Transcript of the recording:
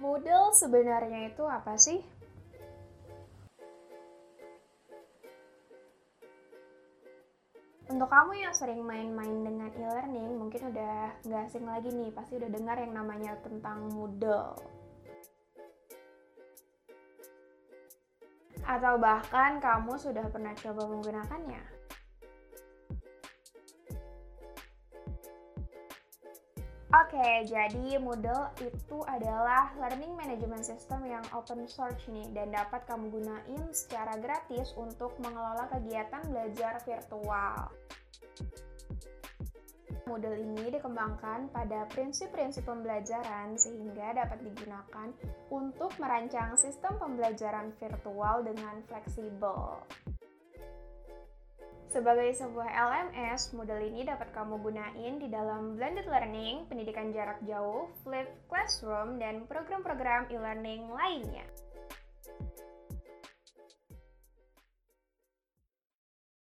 Moodle sebenarnya itu apa sih? Untuk kamu yang sering main-main dengan e-learning, mungkin udah nggak asing lagi nih, pasti udah dengar yang namanya tentang Moodle. Atau bahkan kamu sudah pernah coba menggunakannya. Oke, jadi Moodle itu adalah learning management system yang open source nih dan dapat kamu gunain secara gratis untuk mengelola kegiatan belajar virtual. Moodle ini dikembangkan pada prinsip-prinsip pembelajaran sehingga dapat digunakan untuk merancang sistem pembelajaran virtual dengan fleksibel. Sebagai sebuah LMS, model ini dapat kamu gunain di dalam blended learning, pendidikan jarak jauh, flipped classroom, dan program-program e-learning lainnya.